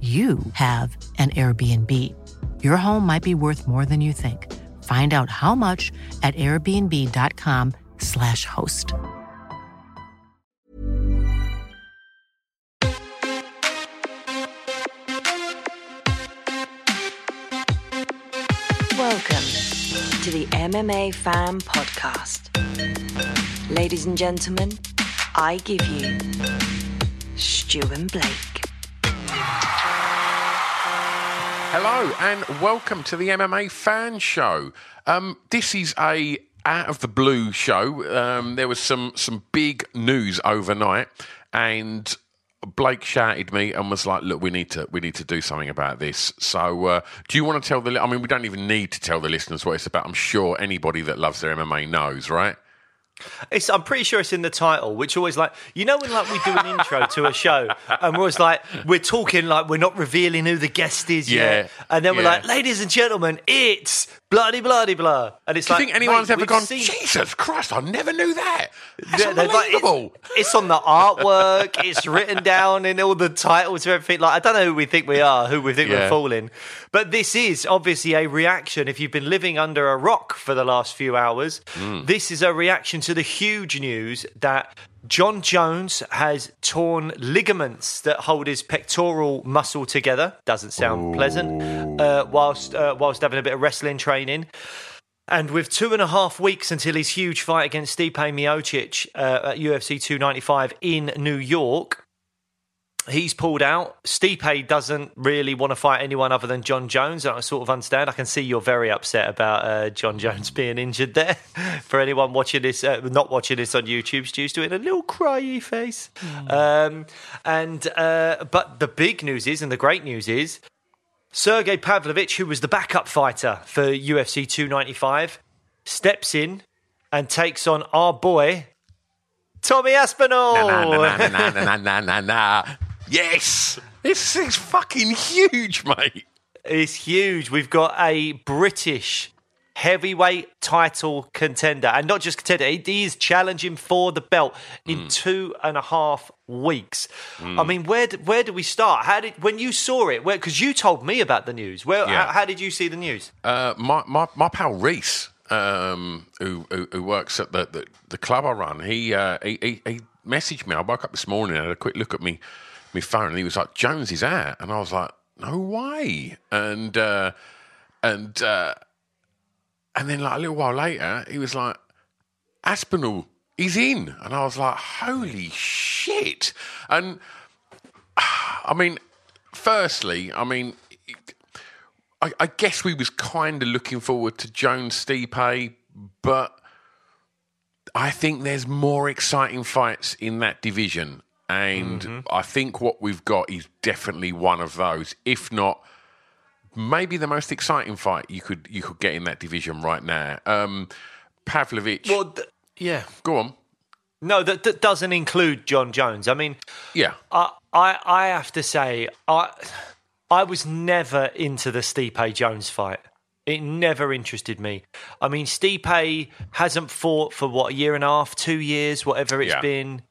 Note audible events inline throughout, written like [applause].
you have an Airbnb. Your home might be worth more than you think. Find out how much at airbnb.com/slash host. Welcome to the MMA Fan Podcast. Ladies and gentlemen, I give you Stu and Blake. Hello and welcome to the MMA Fan Show. Um, this is a out of the blue show. Um, there was some some big news overnight, and Blake shouted me and was like, "Look, we need to we need to do something about this." So, uh, do you want to tell the? I mean, we don't even need to tell the listeners what it's about. I'm sure anybody that loves their MMA knows, right? It's, I'm pretty sure it's in the title, which always like you know when like we do an intro to a show and we're always like we're talking like we're not revealing who the guest is Yeah, yet, and then we're yeah. like, ladies and gentlemen, it's bloody bloody blah, and it's Do you like, think anyone's ever gone? seen- Jesus Christ! I never knew that. That's Yeah, they're like, unbelievable. it's, it's on the artwork. it's written down in all the titles of everything. Like I don't know who we think we are, who we think we're fooling. But this is obviously a reaction. If you've been living under a rock for the last few hours, Mm. this is a reaction to the huge news that Jon Jones has torn ligaments that hold his pectoral muscle together. Doesn't sound pleasant. Uh, whilst uh, whilst having a bit of wrestling training. And with two and a half weeks until his huge fight against Stipe Miocic uh, at UFC 295 in New York, he's pulled out. Stipe doesn't really want to fight anyone other than Jon Jones. And I sort of understand. I can see you're very upset about uh, Jon [laughs] Jones being injured there. [laughs] For anyone watching this, uh, not watching this on YouTube, Stu's doing a little cryy face. Um, and uh, but the big news is, and the great news is, Sergey Pavlovich, who was the backup fighter for UFC 295, steps in and takes on our boy, Tommy Aspinall. na, na, na, Yes, this is fucking huge, mate. It's huge. We've got a British heavyweight title contender, and not just contender, he is challenging for the belt in Hmm. two and a half weeks. I mean, where do, where do we start? How did when you saw it? Because you told me about the news. Where Yeah. how, how did you see the news? Uh, my, my my pal Reese, um, who, who who works at the, the, the club I run, he, uh, he he he messaged me. I woke up this morning and had a quick look at me my phone, and he was like, "Jones is out," and I was like, "No way!" And uh, and uh, and then like a little while later, he was like, "Aspinall, he's in," and I was like, "Holy shit!" And [sighs] I mean, firstly, I mean. I, I guess we was kind of looking forward to Jones Stipe, but I think there's more exciting fights in that division, and I think what we've got is definitely one of those, if not maybe the most exciting fight you could you could get in that division right now. Um, Pavlovich, Well, th- yeah. go on, No, that, that doesn't include Jon Jones. I mean, yeah, I, I, I have to say, I, I was never into the Stipe Jones fight. It never interested me. I mean, Stipe hasn't fought for what a year and a half, two years, whatever it's Yeah. been.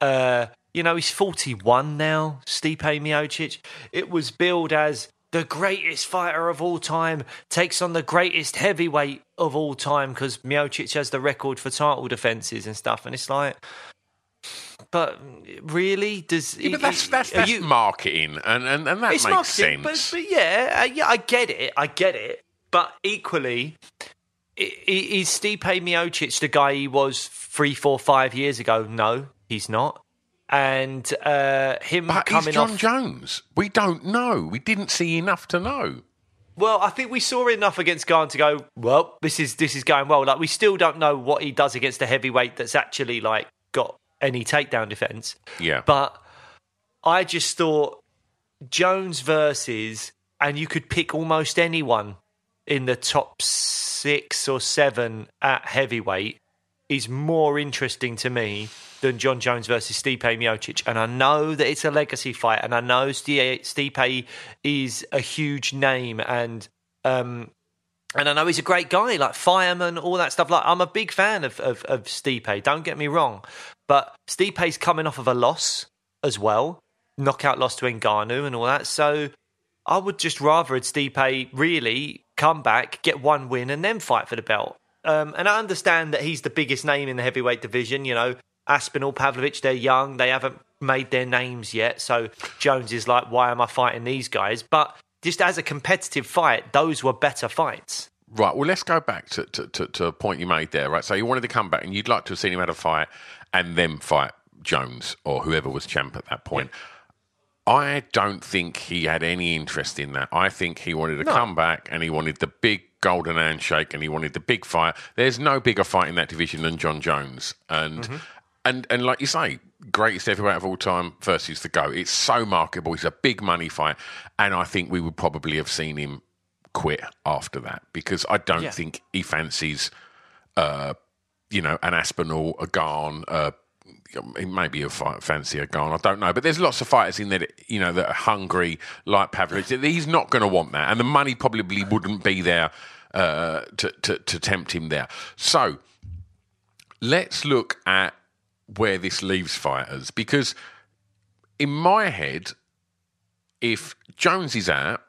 Uh, you know, he's forty-one now. Stipe Miocic. It was billed as the greatest fighter of all time. Takes on the greatest heavyweight of all time because Miocic has the record for title defenses and stuff. And it's like, but really, does Yeah, but that's that's, that's you- marketing, and, and, and that makes sense. But, but yeah, uh, yeah, I get it. I get it. But equally, is Stipe Miocic the guy he was three, four, five years ago? No, he's not. And uh, him But he's coming Jon off. Jones. We don't know. We didn't see enough to know. Well, I think we saw enough against Gane to go. Well, this is this is going well. Like we still don't know what he does against a heavyweight that's actually like got any takedown defense. Yeah. But I just thought Jones versus, and you could pick almost anyone in the top six or seven at heavyweight is more interesting to me than Jon Jones versus Stipe Miocic. And I know that it's a legacy fight, and I know Sti- Stipe is a huge name, and um, and I know he's a great guy, like fireman, all that stuff. Like I'm a big fan of of, of Stipe. Don't get me wrong, but Stipe's coming off of a loss as well, knockout loss to Ngannou and all that. So I would just rather had Stipe really come back, get one win, and then fight for the belt. Um, and I understand that he's the biggest name in the heavyweight division. You know, Aspinall, Pavlovich, they're young, they haven't made their names yet. So Jones is like, why am I fighting these guys? But just as a competitive fight, those were better fights. Right. Well, let's go back to, to, to, to a point you made there. Right. So you wanted to come back, and you'd like to have seen him have a fight, and then fight Jones or whoever was champ at that point. I don't think he had any interest in that. I think he wanted to come back and he wanted the big golden handshake and he wanted the big fight. There's no bigger fight in that division than Jon Jones. And mm-hmm. And and like you say, greatest heavyweight of all time versus the GOAT. It's so marketable. It's a big money fight. And I think we would probably have seen him quit after that because I don't Yeah. think he fancies uh, you know, an Aspinall, a Gane, uh, maybe a fight, fancy a Gane. I don't know, but there's lots of fighters in there, that, you know, that are hungry like Pavlovich. He's not going to want that, and the money probably wouldn't be there uh, to, to to tempt him there. So let's look at where this leaves fighters because in my head, if Jones is out,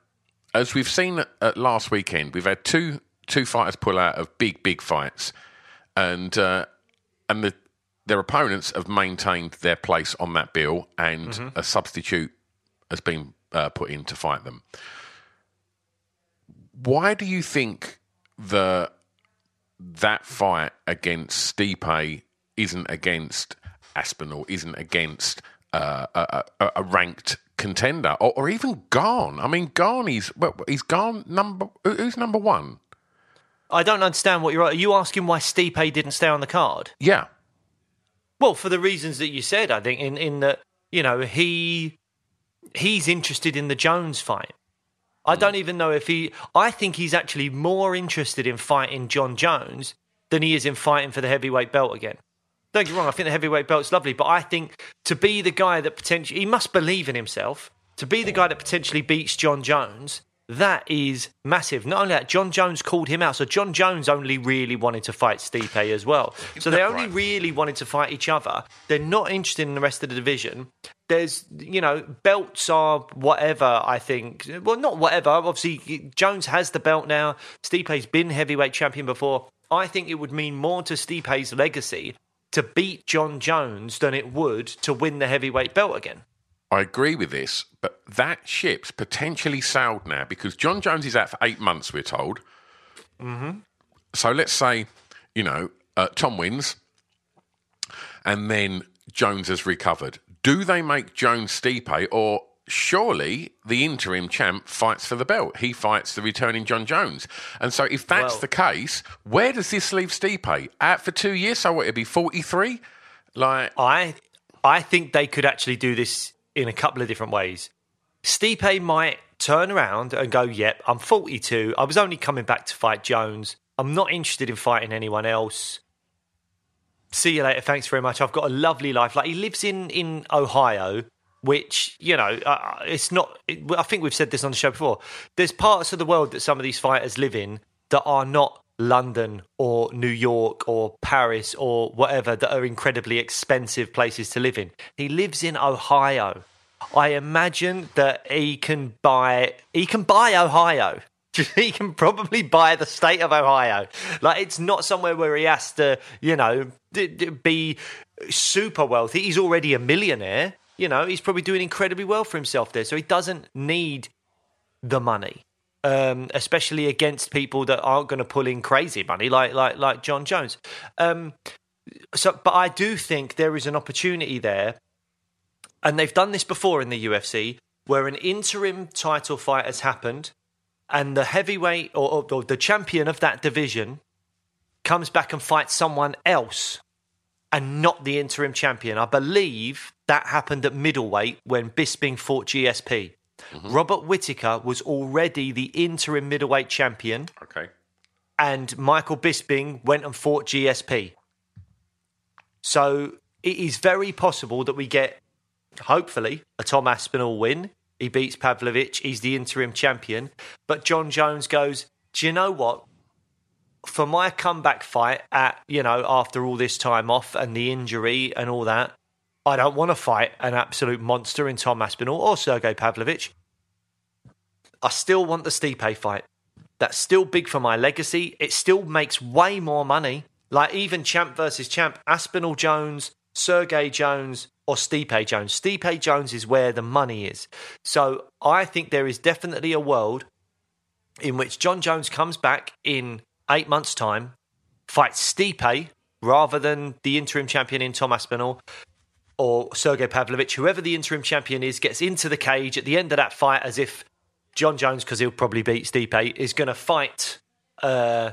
as we've seen at, last weekend, we've had two two fighters pull out of big big fights, and uh, and the, their opponents have maintained their place on that bill, and a substitute has been uh, put in to fight them. Why do you think the that fight against Stipe isn't against Aspinall, isn't against uh, a, a, a ranked contender, or, or even Gane? I mean, Gane is well, he's Gane number who's number one? I don't understand what you're. Are you asking why Stipe didn't stay on the card? Yeah, Well, for the reasons that you said, I think in in that you know he he's interested in the Jones fight. I don't even know if he. I think he's actually more interested in fighting Jon Jones than he is in fighting for the heavyweight belt again. Don't get me wrong. I think the heavyweight belt's lovely, but I think to be the guy that potentially he must believe in himself. To be the guy that potentially beats Jon Jones, that is massive. Not only that, Jon Jones called him out. So Jon Jones only really wanted to fight Stipe as well. So they only really wanted to fight each other. They're not interested in the rest of the division. There's, you know, belts are whatever, I think. Well, not whatever. Obviously, Jones has the belt now. Stipe's been heavyweight champion before. I think it would mean more to Stipe's legacy to beat Jon Jones than it would to win the heavyweight belt again. I agree with this, but that ship's potentially sailed now because Jon Jones is out for eight months. We're told. Mm-hmm. So let's say, you know, uh, Tom wins, and then Jones has recovered. Do they make Jones Stipe, or surely the interim champ fights for the belt? He fights the returning Jon Jones. And so, if that's Well- the case, where does this leave Stipe? Out for two years, so what? It'd be forty-three. Like, I I think they could actually do this in a couple of different ways. Stipe might turn around and go, "Yep, I'm 42. I was only coming back to fight Jones. I'm not interested in fighting anyone else. See you later. Thanks very much. I've got a lovely life." Like he lives in in Ohio, which you know, it's not. I think we've said this on the show before. There's parts of the world that some of these fighters live in that are not London or New York or Paris or whatever that are incredibly expensive places to live in. He lives in Ohio. I imagine that he can buy he can buy Ohio. [laughs] he can probably buy the state of Ohio. Like it's not somewhere where he has to, you know, be super wealthy. He's already a millionaire. You know, he's probably doing incredibly well for himself there, so he doesn't need the money. Um, especially against people that aren't going to pull in crazy money, like like like Jon Jones. Um, so, but I do think there is an opportunity there, and they've done this before in the UFC, where an interim title fight has happened, and the heavyweight or, or, or the champion of that division comes back and fights someone else and not the interim champion. I believe that happened at middleweight when Bisping fought GSP. Mm-hmm. Robert Whitaker was already the interim middleweight champion, Okay. and Michael Bisping went and fought GSP. So it is very possible that we get, hopefully, a Tom Aspinall win. He beats Pavlovich. He's the interim champion. But Jon Jones goes, Do you know what? For my comeback fight at, you know, after all this time off and the injury and all that, I don't want to fight an absolute monster in Tom Aspinall or Sergey Pavlovich. I still want the Stipe fight. That's still big for my legacy. It still makes way more money. Like even champ versus champ, Aspinall Jones, Sergey Jones, or Stipe Jones. Stipe Jones is where the money is. So I think there is definitely a world in which Jon Jones comes back in eight months' time, fights Stipe rather than the interim champion in Tom Aspinall or Sergey Pavlovich, whoever the interim champion is, gets into the cage at the end of that fight as if Jon Jones, because he'll probably beat Stipe, is going to fight. Uh,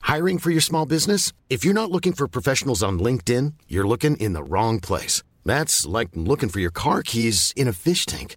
Hiring for your small business? If you're not looking for professionals on LinkedIn, you're looking in the wrong place. That's like looking for your car keys in a fish tank.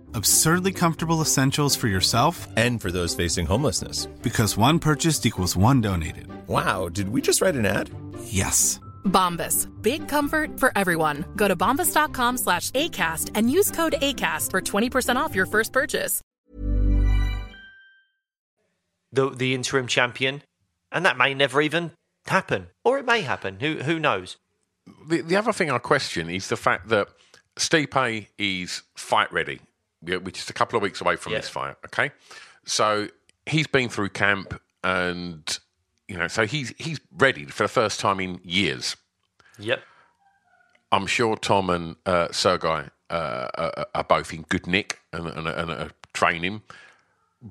Absurdly comfortable essentials for yourself And for those facing homelessness. because one purchased equals one donated. Wow, did we just write an ad? Yes. Bombas. Big comfort for everyone. Go to bombas.com slash ACAST and use code ACAST for 20% off your first purchase. the the interim champion, and that may never even happen, or it may happen. Who who knows? The, the other thing I question is the fact that Stipe is fight ready, yeah, which is a couple of weeks away from Yeah. this fight. Okay, so he's been through camp, and you know, so he's he's ready for the first time in years. Yep. I'm sure Tom and uh, Sergei uh, are, are both in good nick and, and, and are training.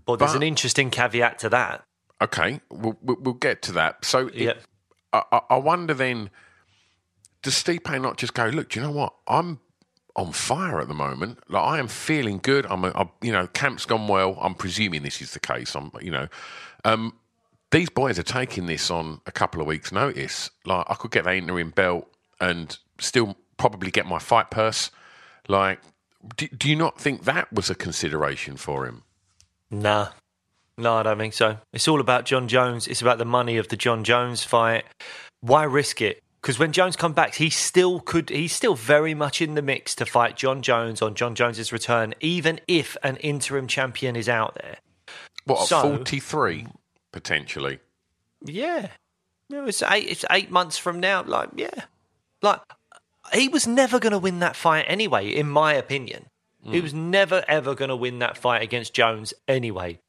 But there's But- an interesting caveat to that. Okay, we'll, we'll get to that. So it- Yep. I, I- I wonder then, does Stipe not just go, look, do you know what? I'm on fire at the moment. Like I am feeling good. I'm, a, you know, camp's gone well. I'm presuming this is the case. I'm, you know, um, these boys are taking this on a couple of weeks' notice. Like I could get the interim belt and still probably get my fight purse. Like, do, do you not think that was a consideration for him? Nah. No, I don't think so. It's all about Jon Jones. It's about the money of the Jon Jones fight. Why risk it? Because when Jones comes back, he still could. He's still very much in the mix to fight Jon Jones on Jon Jones's return, even if an interim champion is out there. What, So- 43 potentially? Yeah, no, it's eight. It's eight months from now. Like, yeah, like he was never going to win that fight anyway, in my opinion. He hmm. was never ever going to win that fight against Jones anyway.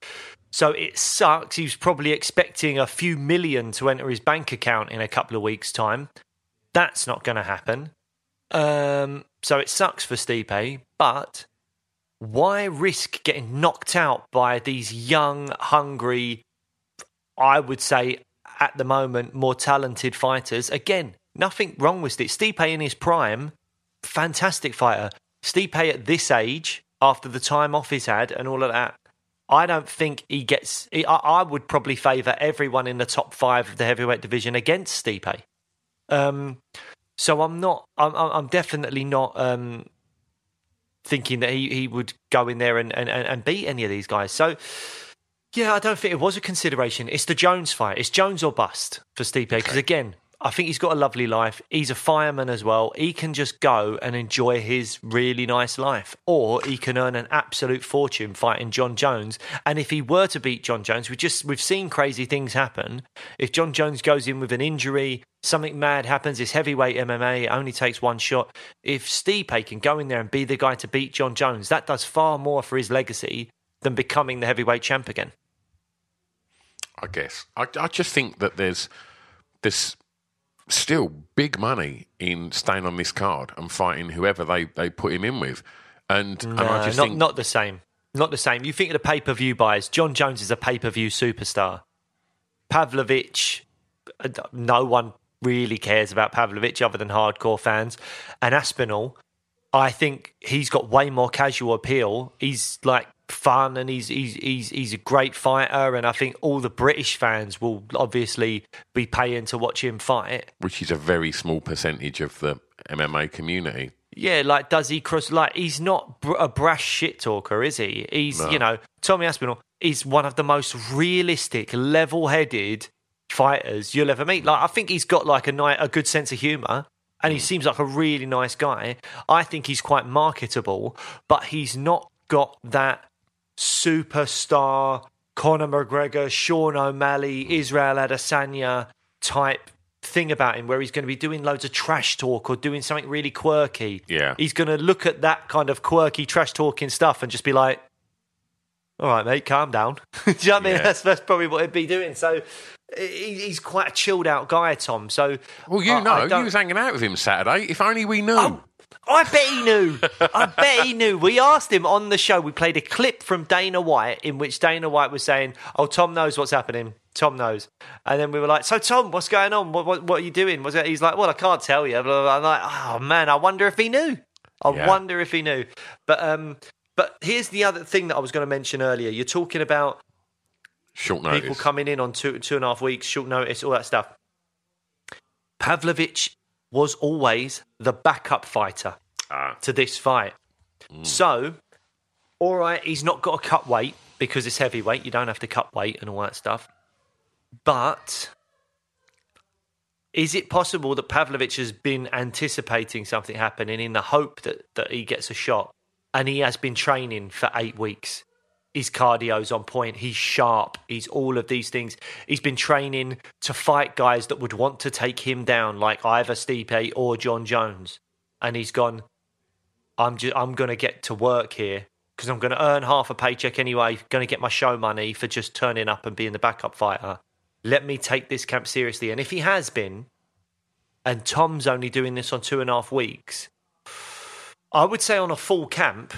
So it sucks. He was probably expecting a few million to enter his bank account in a couple of weeks' time. That's not going to happen. Um, so it sucks for Stipe, but why risk getting knocked out by these young, hungry, I would say at the moment, more talented fighters? Again, nothing wrong with it. Stipe in his prime, fantastic fighter. Stipe at this age, after the time off he's had and all of that, I don't think he gets. I, I would probably favour everyone in the top five of the heavyweight division against Stipe. Um, so I'm not. I'm, I'm definitely not um, thinking that he, he would go in there and, and, and beat any of these guys. So yeah, I don't think it was a consideration. It's the Jones fight. It's Jones or bust for Stipe because again, I think he's got a lovely life. He's a fireman as well. He can just go and enjoy his really nice life, or he can earn an absolute fortune fighting Jon Jones. And if he were to beat Jon Jones, we just we've seen crazy things happen. If Jon Jones goes in with an injury, something mad happens. It's heavyweight MMA. It only takes one shot. If Stipe can go in there and be the guy to beat Jon Jones, that does far more for his legacy than becoming the heavyweight champ again. I guess. I, I just think that there's there's still big money in staying on this card and fighting whoever they, they put him in with. And, and I just not, think not the same. Not the same. You think of the pay per view buys. Jon Jones is a pay per view superstar. Pavlovich, uh, no one really cares about Pavlovich other than hardcore fans. And Aspinall, I think he's got way more casual appeal. He's like fun and he's he's he's he's a great fighter and I think all the British fans will obviously be paying to watch him fight. which is a very small percentage of the MMA community. Yeah, like does he cross? Like he's not br- a brash shit talker, is he? He's No. you know Tommy Aspinall is one of the most realistic, level-headed fighters you'll ever meet. Like I think he's got like a ni- a good sense of humor. And he mm. seems like a really nice guy. I think he's quite marketable, but he's not got that superstar Conor McGregor, Sean O'Malley, Israel Adesanya type thing about him where he's going to be doing loads of trash talk or doing something really quirky. Yeah. He's going to look at that kind of quirky trash talking stuff and just be like, all right, mate, calm down. [laughs] Do you know what I mean? That's, that's probably what he'd be doing. So he, he's quite a chilled out guy, Tom. So Well, you I- know, I you was hanging out with him Saturday. If only we knew. Oh, I bet he knew. I bet he knew. We asked him on the show. We played a clip from Dana White in which Dana White was saying, "Oh, Tom knows what's happening. Tom knows." And then we were like, "So, Tom, what's going on? What, what, what are you doing?" Was? He's like, "Well, I can't tell you." Blah, blah, blah. I'm like, "Oh man, I wonder if he knew. I Yeah. wonder if he knew." But um, but here's the other thing that I was going to mention earlier. You're talking about Short notice. people coming in on two two and a half weeks, short notice, all that stuff. Pavlovich was always the backup fighter Ah. to this fight. So, all right, he's not got to cut weight because it's heavyweight. You don't have to cut weight and all that stuff. But is it possible that Pavlovich has been anticipating something happening in the hope that, that he gets a shot? And he has been training for eight weeks. His cardio's on point. He's sharp. He's all of these things. He's been training to fight guys that would want to take him down, like either Stipe or Jon Jones. And he's gone, I'm just, I'm to get to work here because I'm to earn half a paycheck anyway. To get my show money for just turning up and being the backup fighter. Let me take this camp seriously. And if he has been, and Tom's only doing this on two and a half weeks, I would say on a full camp,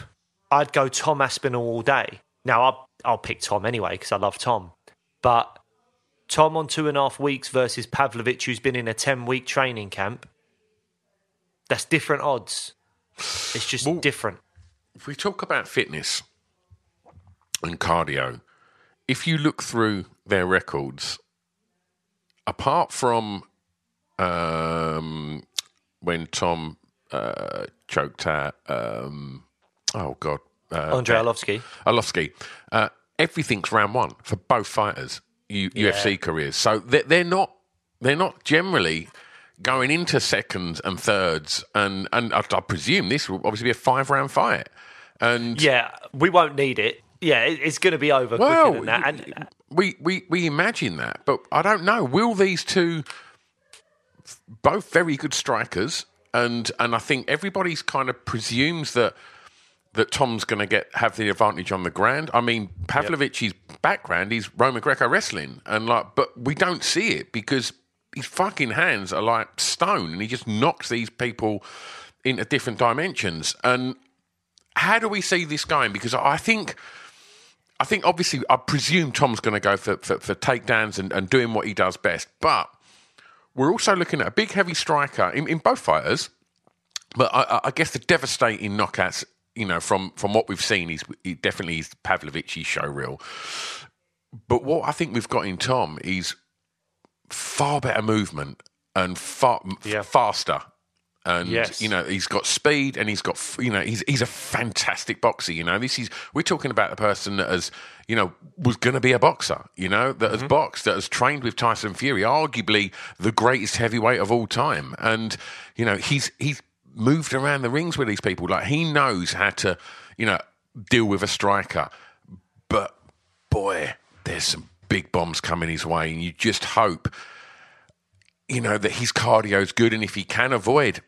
I'd go Tom Aspinall all day. Now I'll I'll pick Tom anyway because I love Tom, but Tom on two and a half weeks versus Pavlovich, who's been in a ten week training camp. That's different odds. It's just Well- different. if we talk about fitness and cardio, if you look through their records, apart from um, when Tom uh, choked out, um, oh God, uh, Andrei Arlovsky. Arlovsky, uh, everything's round one for both fighters' U- UFC careers. So they're, they're not they're not generally going into seconds and thirds, and and I, I presume this will obviously be a five round fight. And Yeah, we won't need it. Yeah, it- it's going to be over well, quicker than that. And we, we we imagine that, but I don't know. Will these two, both very good strikers, and and I think everybody's kind of presumes that that Tom's going to get have the advantage on the ground. I mean, Pavlovich's background is Roman Greco wrestling, and like, but we don't see it because his fucking hands are like stone, and he just knocks these people into different dimensions. And how do we see this going? Because I think. I think obviously, I presume Tom's going to go for, for, for takedowns and, and doing what he does best. But we're also looking at a big, heavy striker in, in both fighters. But I, I guess the devastating knockouts, you know, from, from what we've seen, is it definitely is Pavlovich's show reel. But what I think we've got in Tom is far better movement and far Yeah. faster. And Yes. you know he's got speed, and he's got you know he's he's a fantastic boxer. You know this is we're talking about a person that has you know was going to be a boxer. You know that has mm-hmm. boxed, that has trained with Tyson Fury, arguably the greatest heavyweight of all time. And you know he's he's moved around the rings with these people. Like he knows how to you know deal with a striker. But boy, there's some big bombs coming his way, and you just hope you know, that his cardio is good, and if he can avoid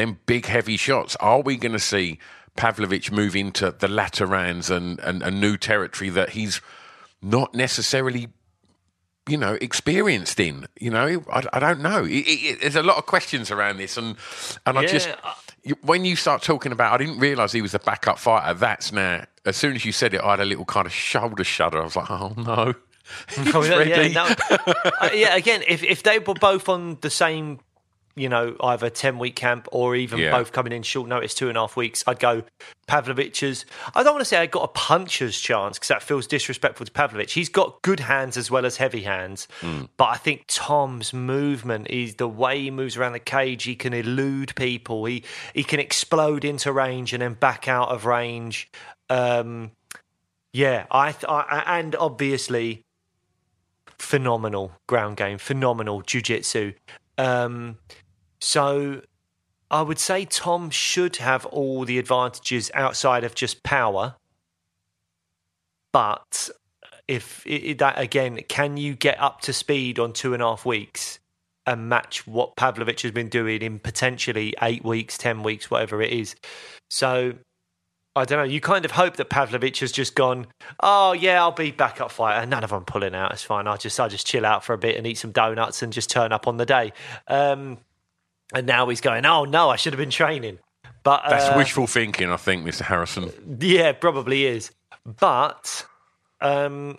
them big heavy shots, are we going to see Pavlovich move into the latter rounds and, and a new territory that he's not necessarily, you know, experienced in? You know, I, I don't know. It, it, there's a lot of questions around this, and and I just Yeah, I- you- when you start talking about, I didn't realise he was a backup fighter. That's now. As soon as you said it, I had a little kind of shoulder shudder. I was like, oh no. [laughs] Oh, yeah, ready. yeah, no. Uh, yeah, again, if if they were both on the same, you know, either ten week camp or even Yeah. both coming in short notice, two and a half weeks, I'd go Pavlovich's. I don't want to say I got a puncher's chance because that feels disrespectful to Pavlovich. He's got good hands as well as heavy hands, but I think Tom's movement is the way he moves around the cage. He can elude people. He he can explode into range and then back out of range. Um, yeah, I, th- I and obviously phenomenal ground game, phenomenal jujitsu. Um, so I would say Tom should have all the advantages outside of just power. But if i i- that again, can you get up to speed on two and a half weeks and match what Pavlovich has been doing in potentially eight weeks, ten weeks, whatever it is? So I don't know. You kind of hope that Pavlovich has just gone. Oh yeah, I'll be backup fighter. None of them pulling out. It's fine. I'll just I'll just chill out for a bit and eat some donuts and just turn up on the day. Um, and now he's going. Oh no, I should have been training. But That's uh, wishful thinking, I think, Mr. Harrison. yeah, probably is. But um,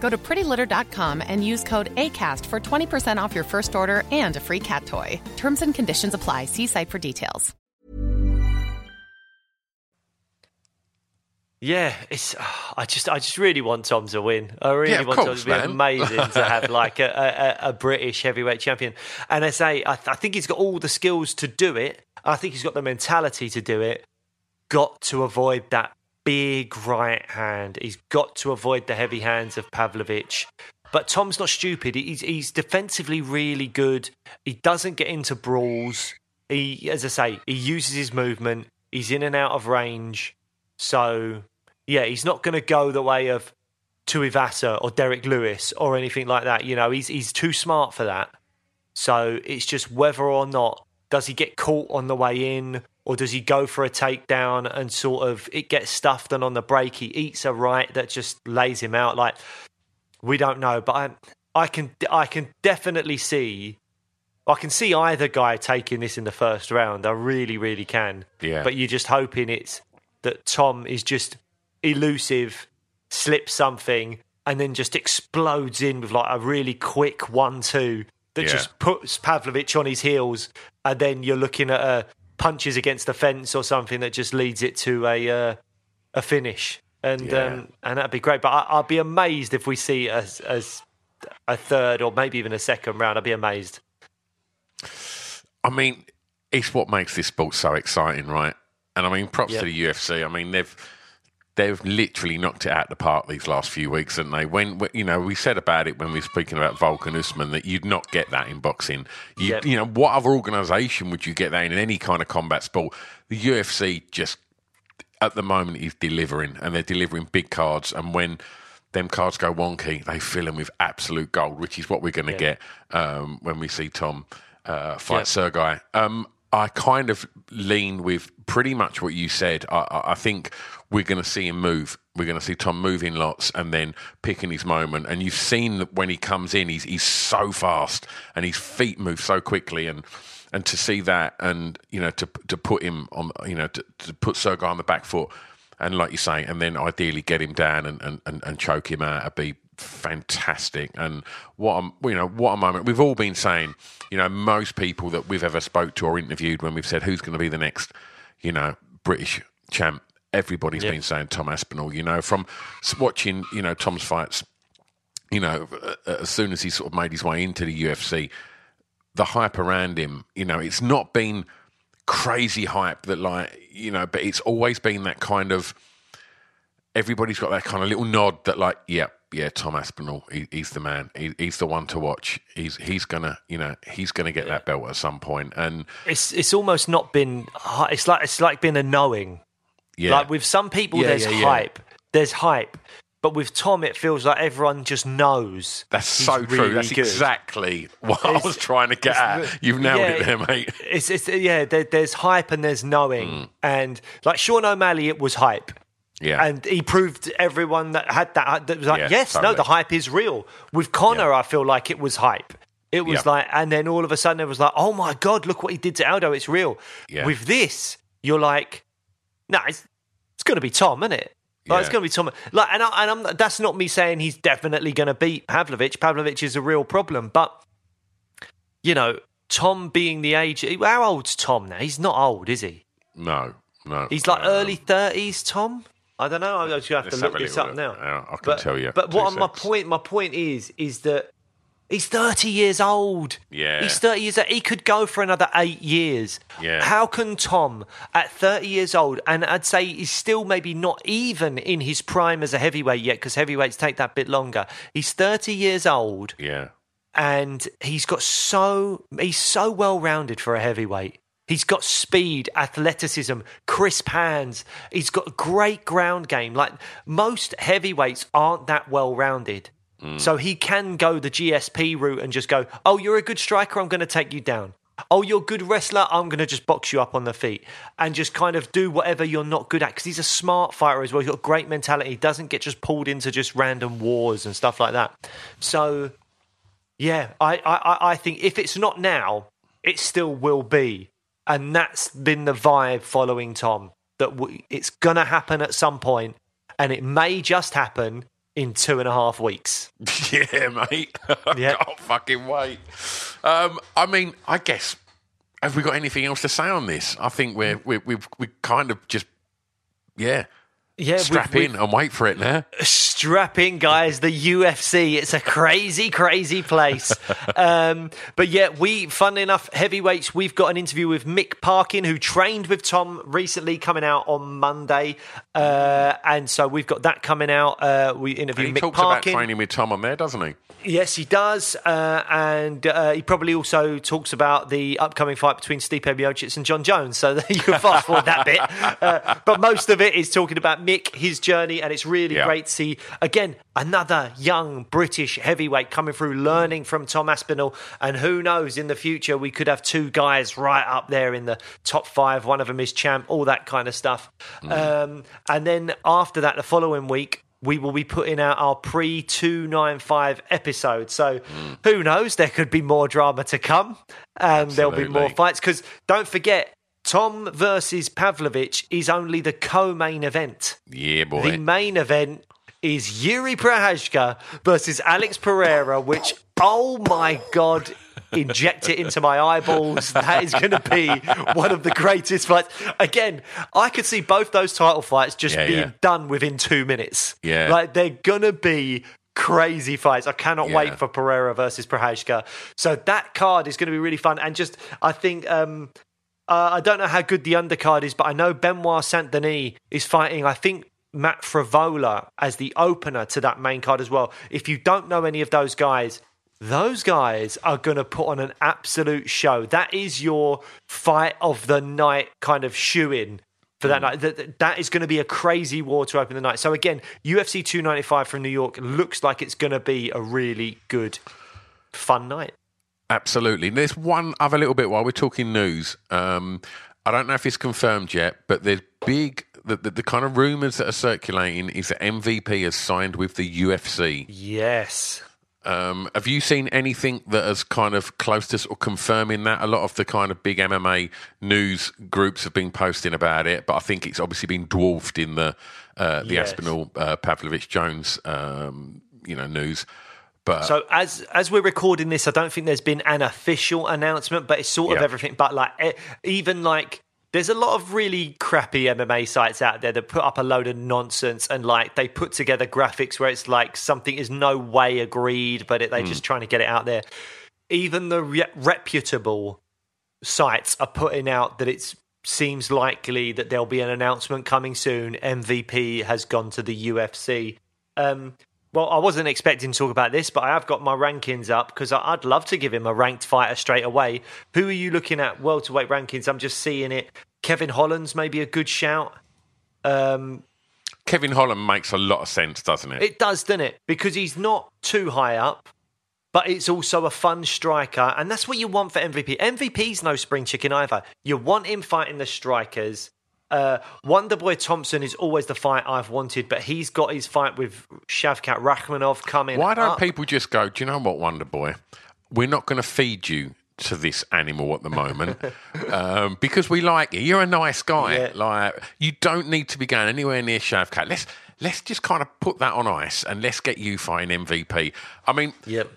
Go to prettylitter.com and use code ACAST for 20% off your first order and a free cat toy. Terms and conditions apply. See site for details. yeah, it's. I just I just really want Tom to win. I really Yeah, of want Tom to be man. amazing to have [laughs] like a, a, a British heavyweight champion. And I say I, th- I think he's got all the skills to do it. I think he's got the mentality to do it. Got to avoid that big right hand. He's got to avoid the heavy hands of Pavlovich. But Tom's not stupid. He's he's defensively really good. He doesn't get into brawls. He, as I say, he uses his movement. He's in and out of range. So yeah, he's not going to go the way of Tuivasa or Derrick Lewis or anything like that. You know, he's he's too smart for that. So it's just whether or not does he get caught on the way in or does he go for a takedown and sort of it gets stuffed and on the break he eats a right that just lays him out like we don't know but I I can I can definitely see I can see either guy taking this in the first round I really really can Yeah. but you're just hoping it's that Tom is just elusive slips something and then just explodes in with like a really quick one two that Yeah. just puts Pavlovich on his heels, and then you're looking at uh, punches against the fence or something that just leads it to a uh, a finish, and Yeah. um, and that'd be great. But I, I'd be amazed if we see as as a third or maybe even a second round. I'd be amazed. I mean, it's what makes this sport so exciting, right? And I mean, props Yeah. to the UFC. I mean, they've they've literally knocked it out the park these last few weeks, haven't they? When you know we said about it when we were speaking about Volk and Usman that you'd not get that in boxing. You, Yep. you know what other organisation would you get that in in any kind of combat sport? The UFC just at the moment is delivering, and they're delivering big cards. And when them cards go wonky, they fill them with absolute gold, which is what we're going to get um, when we see Tom uh, fight Yeah. Sergei. Um, I kind of lean with pretty much what you said. I, I, think we're going to see him move. We're going to see Tom moving lots and then picking his moment. And you've seen that when he comes in, he's he's so fast and his feet move so quickly and. And to see that, and you know, to to put him on, you know, to, to put Sergei on the back foot, and like you say, and then ideally get him down and, and, and, and choke him out, would be fantastic. And what a you know what a moment. We've all been saying, you know, most people that we've ever spoke to or interviewed when we've said who's going to be the next, you know, British champ. Everybody's been saying Tom Aspinall. You know, from watching you know Tom's fights, you know, as soon as he sort of made his way into the UFC, the hype around him, you know, it's not been crazy hype that like, you know, but it's always been that kind of everybody's got that kind of little nod that like, yeah, yeah, Tom Aspinall, he, he's the man. He, he's the one to watch. He's he's gonna, you know, he's gonna get that belt at some point. And It's it's almost not been. It's like it's like been a knowing. yeah, Like with some people, Yeah, there's yeah, yeah. hype. There's hype. But with Tom, it feels like everyone just knows. that's so true. really That's good. exactly what I was trying to get at. You've nailed yeah, it there, mate. It's, it's yeah. There, there's hype and there's knowing, Mm. and like Sean O'Malley, it was hype. Yeah, And he proved everyone that had that that was like, Yeah, yes, no, the hype is real. With Conor, I feel like it was hype. It was Yeah. like, and then all of a sudden it was like, oh my god, look what he did to Aldo. It's real. Yeah. With this, you're like, no, it's, it's going to be Tom, isn't it? Like, It's going to be Tom. Like, and, I, and I'm, that's not me saying he's definitely going to beat Pavlovich. Pavlovich is a real problem, but you know, Tom being the age, how old's Tom now? He's not old, is he? no, no. He's like Um, early thirties, Tom. I don't know. I'm just have Let's to look have a this little up look. now. Yeah, I can but, tell you. But Two what my secs. point, my point is, is that he's 30 years old. Yeah. he's 30 years. old. He could go for another eight years. Yeah. How can Tom, at 30 years old, and I'd say he's still maybe not even in his prime as a heavyweight yet, because heavyweights take that bit longer. He's 30 years old Yeah, and he's got so he's so well rounded for a heavyweight. He's got speed, athleticism, crisp hands. He's got a great ground game. Like most heavyweights aren't that well rounded. Mm. So he can go the GSP route and just go, "Oh, you're a good striker, I'm going to take you down." Oh, you're a good wrestler. I'm going to just box you up on the feet and just kind of do whatever you're not good at because he's a smart fighter as well. He's got great mentality. He doesn't get just pulled into just random wars and stuff like that. So yeah, I, I- I think if it's not now, it still will be, and that's been the vibe following Tom. That w- it's gonna happen at some point, and it may just happen in two and a half weeks. [laughs] yeah, mate. [laughs] I Yeah. can't fucking wait. Um, I mean, I guess have we got anything else to say on this? I think we're we we we kind of just yeah. Yeah, we've- strap we've- in and wait for it now. Strap in, guys. The UFC. It's a crazy, crazy place. [laughs] um, but yeah, we, fun enough, heavyweights, we've got an interview with Mick Parkin, who trained with Tom recently, coming out on Monday. Uh, and so we've got that coming out. Uh, we And interview he Mick talks about Parkin. training with Tom on there, doesn't he? Yes, he does, uh, and uh, he probably also talks about the upcoming fight between Stipe Miocic and Jon Jones. So [laughs] you can fast forward that bit, uh, but most of it is talking about Mick, his journey, and it's really Yeah. great to see again another young British heavyweight coming through, learning from Tom Aspinall, and who knows in the future we could have two guys right up there in the top five. One of them is champ, all that kind of stuff, um, and then after that, the following week we will be putting out our pre 295 episode. So mm. who knows? There could be more drama to come and there'll be more fights. Because don't forget, Tom versus Pavlovich is only the co main event. Yeah, boy. The main event is Jiri Prochazka versus Alex Pereira, which, oh my God, inject it into my eyeballs. That is going to be one of the greatest fights. Again, I could see both those title fights just Yeah, being yeah. done within two minutes. Yeah. Like, they're going to be crazy fights. I cannot Yeah. wait for Pereira versus Prochazka. So that card is going to be really fun. And just, I think. um uh, I don't know how good the undercard is, but I know Benoit Saint Denis is fighting. I think Matt Frevola as the opener to that main card as well. If you don't know any of those guys, those guys are going to put on an absolute show. That is your fight of the night kind of shoe in for that night. That, that is going to be a crazy war to open the night. So, again, UFC 295 from New York looks like it's going to be a really good, fun night. Absolutely. There's one other little bit while we're talking news. Um, I don't know if it's confirmed yet, but there's big. The, the, the kind of rumours that are circulating is that MVP has signed with the UFC. Yes. Um, have you seen anything that is kind of close to sort of confirming that? A lot of the kind of big MMA news groups have been posting about it, but I think it's obviously been dwarfed in the uh, the Yes. Aspinall uh, Pavlovich Jones um, you know news. But So as as we're recording this, I don't think there's been an official announcement, but it's sort of Yeah. everything. But like even like there's a lot of really crappy MMA sites out there that put up a load of nonsense and like they put together graphics where it's like something is no way agreed, but it, they're just trying to get it out there. Even the re- reputable sites are putting out that it seems likely that there'll be an announcement coming soon. MVP has gone to the UFC. Um, well, I wasn't expecting to talk about this, but I have got my rankings up because I'd love to give him a ranked fighter straight away. Who are you looking at welterweight rankings? I'm just seeing it. Kevin Holland's maybe a good shout. Um, Kevin Holland makes a lot of sense, doesn't it? it does, doesn't it? Because he's not too high up, but it's also a fun striker, and that's what you want for MVP. MVP's no spring chicken either. You want him fighting the strikers. Uh, Wonderboy Thompson is always the fight I've wanted, but he's got his fight with Shavkat Rakhmonov coming. Why don't up. people just go, do you know what, Wonder Boy? We're not going to feed you to this animal at the moment [laughs] um, because we like you. You're a nice guy. Yeah. Like you don't need to be going anywhere near Shavkat. Let's let's just kind of put that on ice and let's get you fighting MVP. I mean, Yep.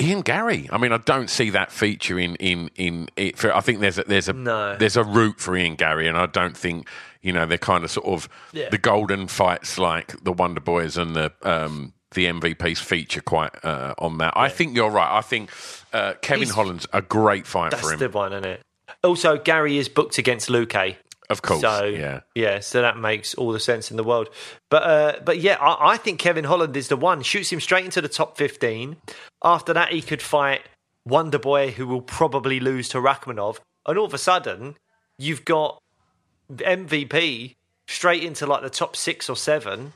Ian Garry. I mean, I don't see that feature in in in it. For, I think there's a, there's a No. there's a route for Ian Garry, and I don't think you know they're kind of sort of Yeah. the golden fights like the Wonder Boys and the um, the MVPs feature quite uh, on that. I think you're right. I think uh, Kevin He's- Holland's a great fight for him. the one, isn't it? Also, Garry is booked against Luke. of course, So yeah. yeah, so that makes all the sense in the world. But uh, but yeah, I, I think Kevin Holland is the one. Shoots him straight into the top fifteen. After that, he could fight Wonder Boy, who will probably lose to Rakhmonov, and all of a sudden, you've got MVP straight into like the top six or seven.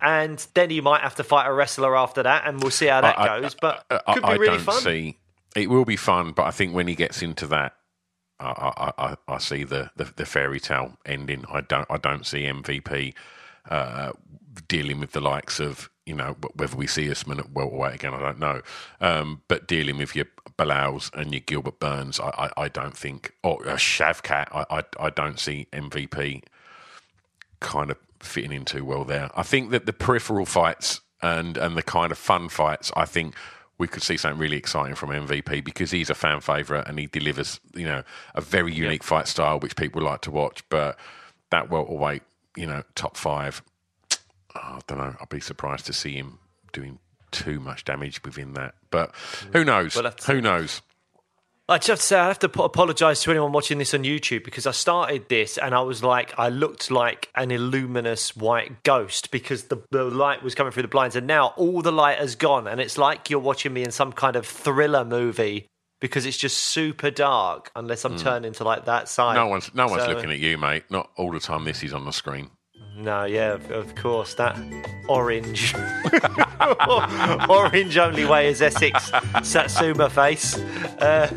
And then he might have to fight a wrestler after that, and we'll see how that I- goes. But I, could be I really don't fun. see. It will be fun, but I think when he gets into that, I, I, I, I see the, the, the fairy tale ending. I don't I don't see MVP uh, dealing with the likes of you know whether we see Usman at welterweight again. I don't know, um, but dealing with your Belals and your Gilbert Burns, I, I, I don't think or uh, Shavkat, I, I I don't see MVP kind of fitting in too well there. I think that the peripheral fights and and the kind of fun fights, I think we could see something really exciting from MVP because he's a fan favourite and he delivers, you know, a very unique fight style which people like to watch. But that welterweight, you know, top five, [tsk] I don't know. I'd be surprised to see him doing too much damage within that. But who mm. knows? Well, that's- who knows? I just have to say, I have to apologise to anyone watching this on YouTube because I started this and I was like, I looked like an illuminous white ghost because the, the light was coming through the blinds, and now all the light has gone, and it's like you're watching me in some kind of thriller movie because it's just super dark unless I'm turning to like that side. No one's no one's So- looking at you, mate. Not all the time. This is on the screen. No, yeah, of, of course. That orange. [laughs] orange only way is Essex Satsuma face. Uh,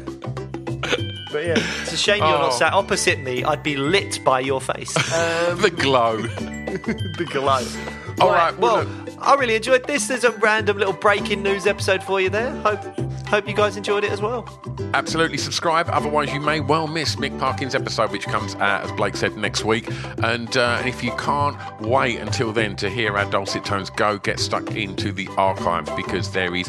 but yeah, it's a shame you're Oh. not sat opposite me. I'd be lit by your face. Um, [laughs] The glow. [laughs] the glow. All right, well, well, I really enjoyed this. There's a random little breaking news episode for you there. Hope hope you guys enjoyed it as well. Absolutely subscribe, otherwise you may well miss Mick Parkin's episode, which comes out, as Blake said, next week. And, uh, and if you can't wait until then to hear our dulcet tones, go get stuck into the archives because there is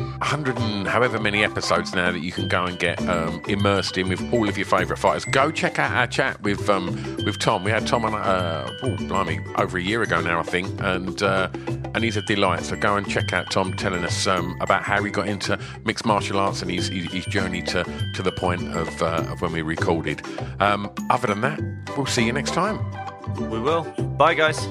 100 and however many episodes now that you can go and get um, immersed in with all of your favourite fighters. Go check out our chat with um, with Tom. We had Tom on, uh, oh, blimey, over a year ago now, I think, and uh, and he's a delight. So go and check out Tom telling us um, about how he got into mixed martial arts and his, his, journey to, to the point of, uh, of when we recorded. Um, other than that, we'll see you next time. We will. Bye, guys.